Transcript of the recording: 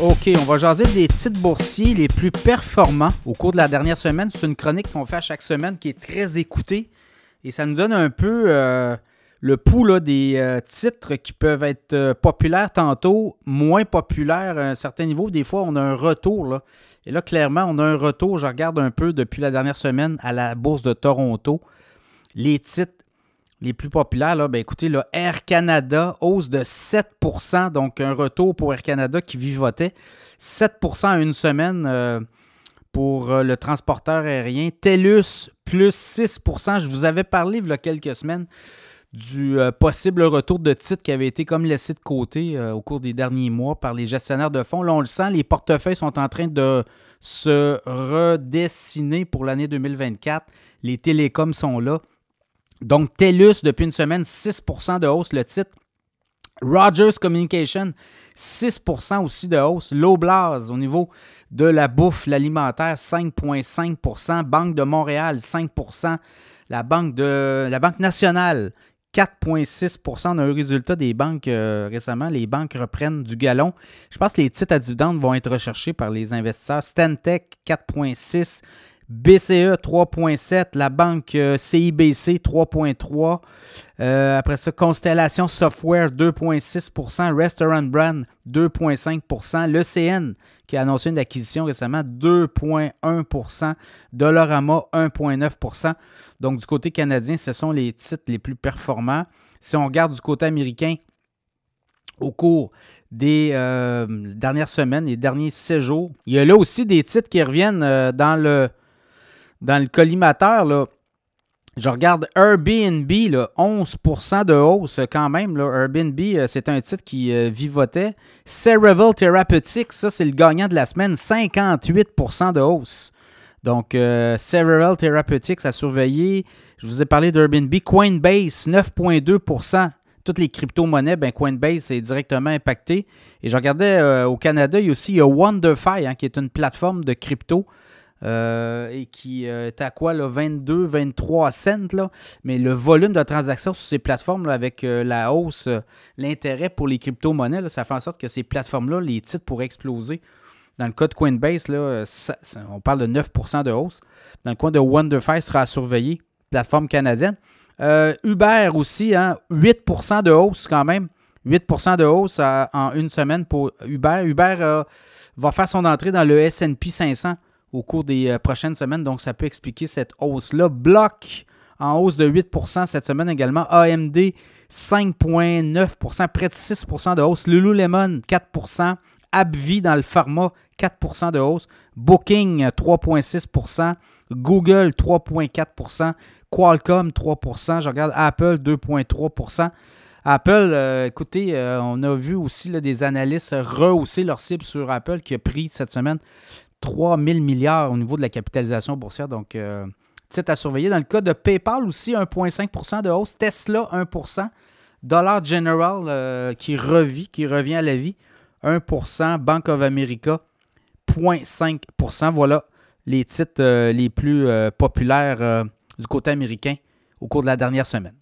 OK, on va jaser des titres boursiers les plus performants au cours de la dernière semaine. C'est une chronique qu'on fait à chaque semaine qui est très écoutée et ça nous donne un peu euh, le pouls des euh, titres qui peuvent être euh, populaires tantôt, moins populaires à un certain niveau. Des fois, on a un retour. Et là, clairement, on a un retour. Je regarde un peu depuis la dernière semaine à la bourse de Toronto. Les titres les plus populaires, là, ben écoutez, Air Canada, hausse de 7% donc un retour pour Air Canada qui vivotait. 7% en une semaine euh, pour euh, le transporteur aérien. TELUS, plus 6% Je vous avais parlé il y a quelques semaines du euh, possible retour de titres qui avait été comme laissé de côté au cours des derniers mois par les gestionnaires de fonds. Là, on le sent, les portefeuilles sont en train de se redessiner pour l'année 2024. Les télécoms sont là. Donc, TELUS, depuis une semaine, 6% de hausse le titre. Rogers Communication, 6% aussi de hausse. Loblaws, au niveau de la bouffe, l'alimentaire, 5,5% Banque de Montréal, 5 La Banque, de, la Banque nationale, 4,6 On a eu le résultat des banques euh, récemment. Les banques reprennent du galon. Je pense que les titres à dividendes vont être recherchés par les investisseurs. Stantec, 4,6 BCE 3.7, la banque CIBC euh, 3.3. Euh, après ça, Constellation Software 2.6% Restaurant Brand 2.5% l'ECN qui a annoncé une acquisition récemment 2.1% Dollarama 1.9% Donc du côté canadien, ce sont les titres les plus performants. Si on regarde du côté américain, au cours des euh, dernières semaines, les derniers séjours. Il y a là aussi des titres qui reviennent dans le dans le collimateur, je regarde Airbnb, là, 11% de hausse quand même. Là. Airbnb, euh, c'est un titre qui euh, vivotait. Cerebral Therapeutics, ça c'est le gagnant de la semaine, 58% de hausse. Donc, euh, Therapeutics à surveiller. Je vous ai parlé d'Airbnb. Coinbase, 9,2% Toutes les crypto-monnaies, ben Coinbase est directement impacté. Et je regardais au Canada, il y a aussi il hein, qui est une plateforme de crypto. Euh, et qui euh, est à quoi, là, 22, 23 cents. Là. Mais le volume de transactions sur ces plateformes, avec euh, la hausse, l'intérêt pour les crypto-monnaies, ça fait en sorte que ces plateformes-là, les titres pourraient exploser. Dans le cas de Coinbase, là, on parle de 9% de hausse. Dans le coin de WonderFi, sera à surveiller, plateforme canadienne. Uber aussi, hein, 8% de hausse quand même. 8% de hausse en une semaine pour Uber. Uber va faire son entrée dans le SP 500 au cours des euh, prochaines semaines. Donc, ça peut expliquer cette hausse-là. Bloc en hausse de 8% cette semaine également. AMD 5,9% près de 6% de hausse. Lululemon 4% AbbVie dans le pharma 4% de hausse. Booking 3,6% Google 3,4% Qualcomm 3% Je regarde Apple 2,3% Apple, euh, écoutez, euh, on a vu aussi des analystes rehausser leur cible sur Apple qui a pris cette semaine 3 000 milliards au niveau de la capitalisation boursière. Donc, euh, titre à surveiller. Dans le cas de PayPal aussi, 1,5 de hausse. Tesla, 1 Dollar General euh, qui revit, qui revient à la vie, 1 Bank of America, 0,5 Voilà les titres euh, les plus populaires du côté américain au cours de la dernière semaine.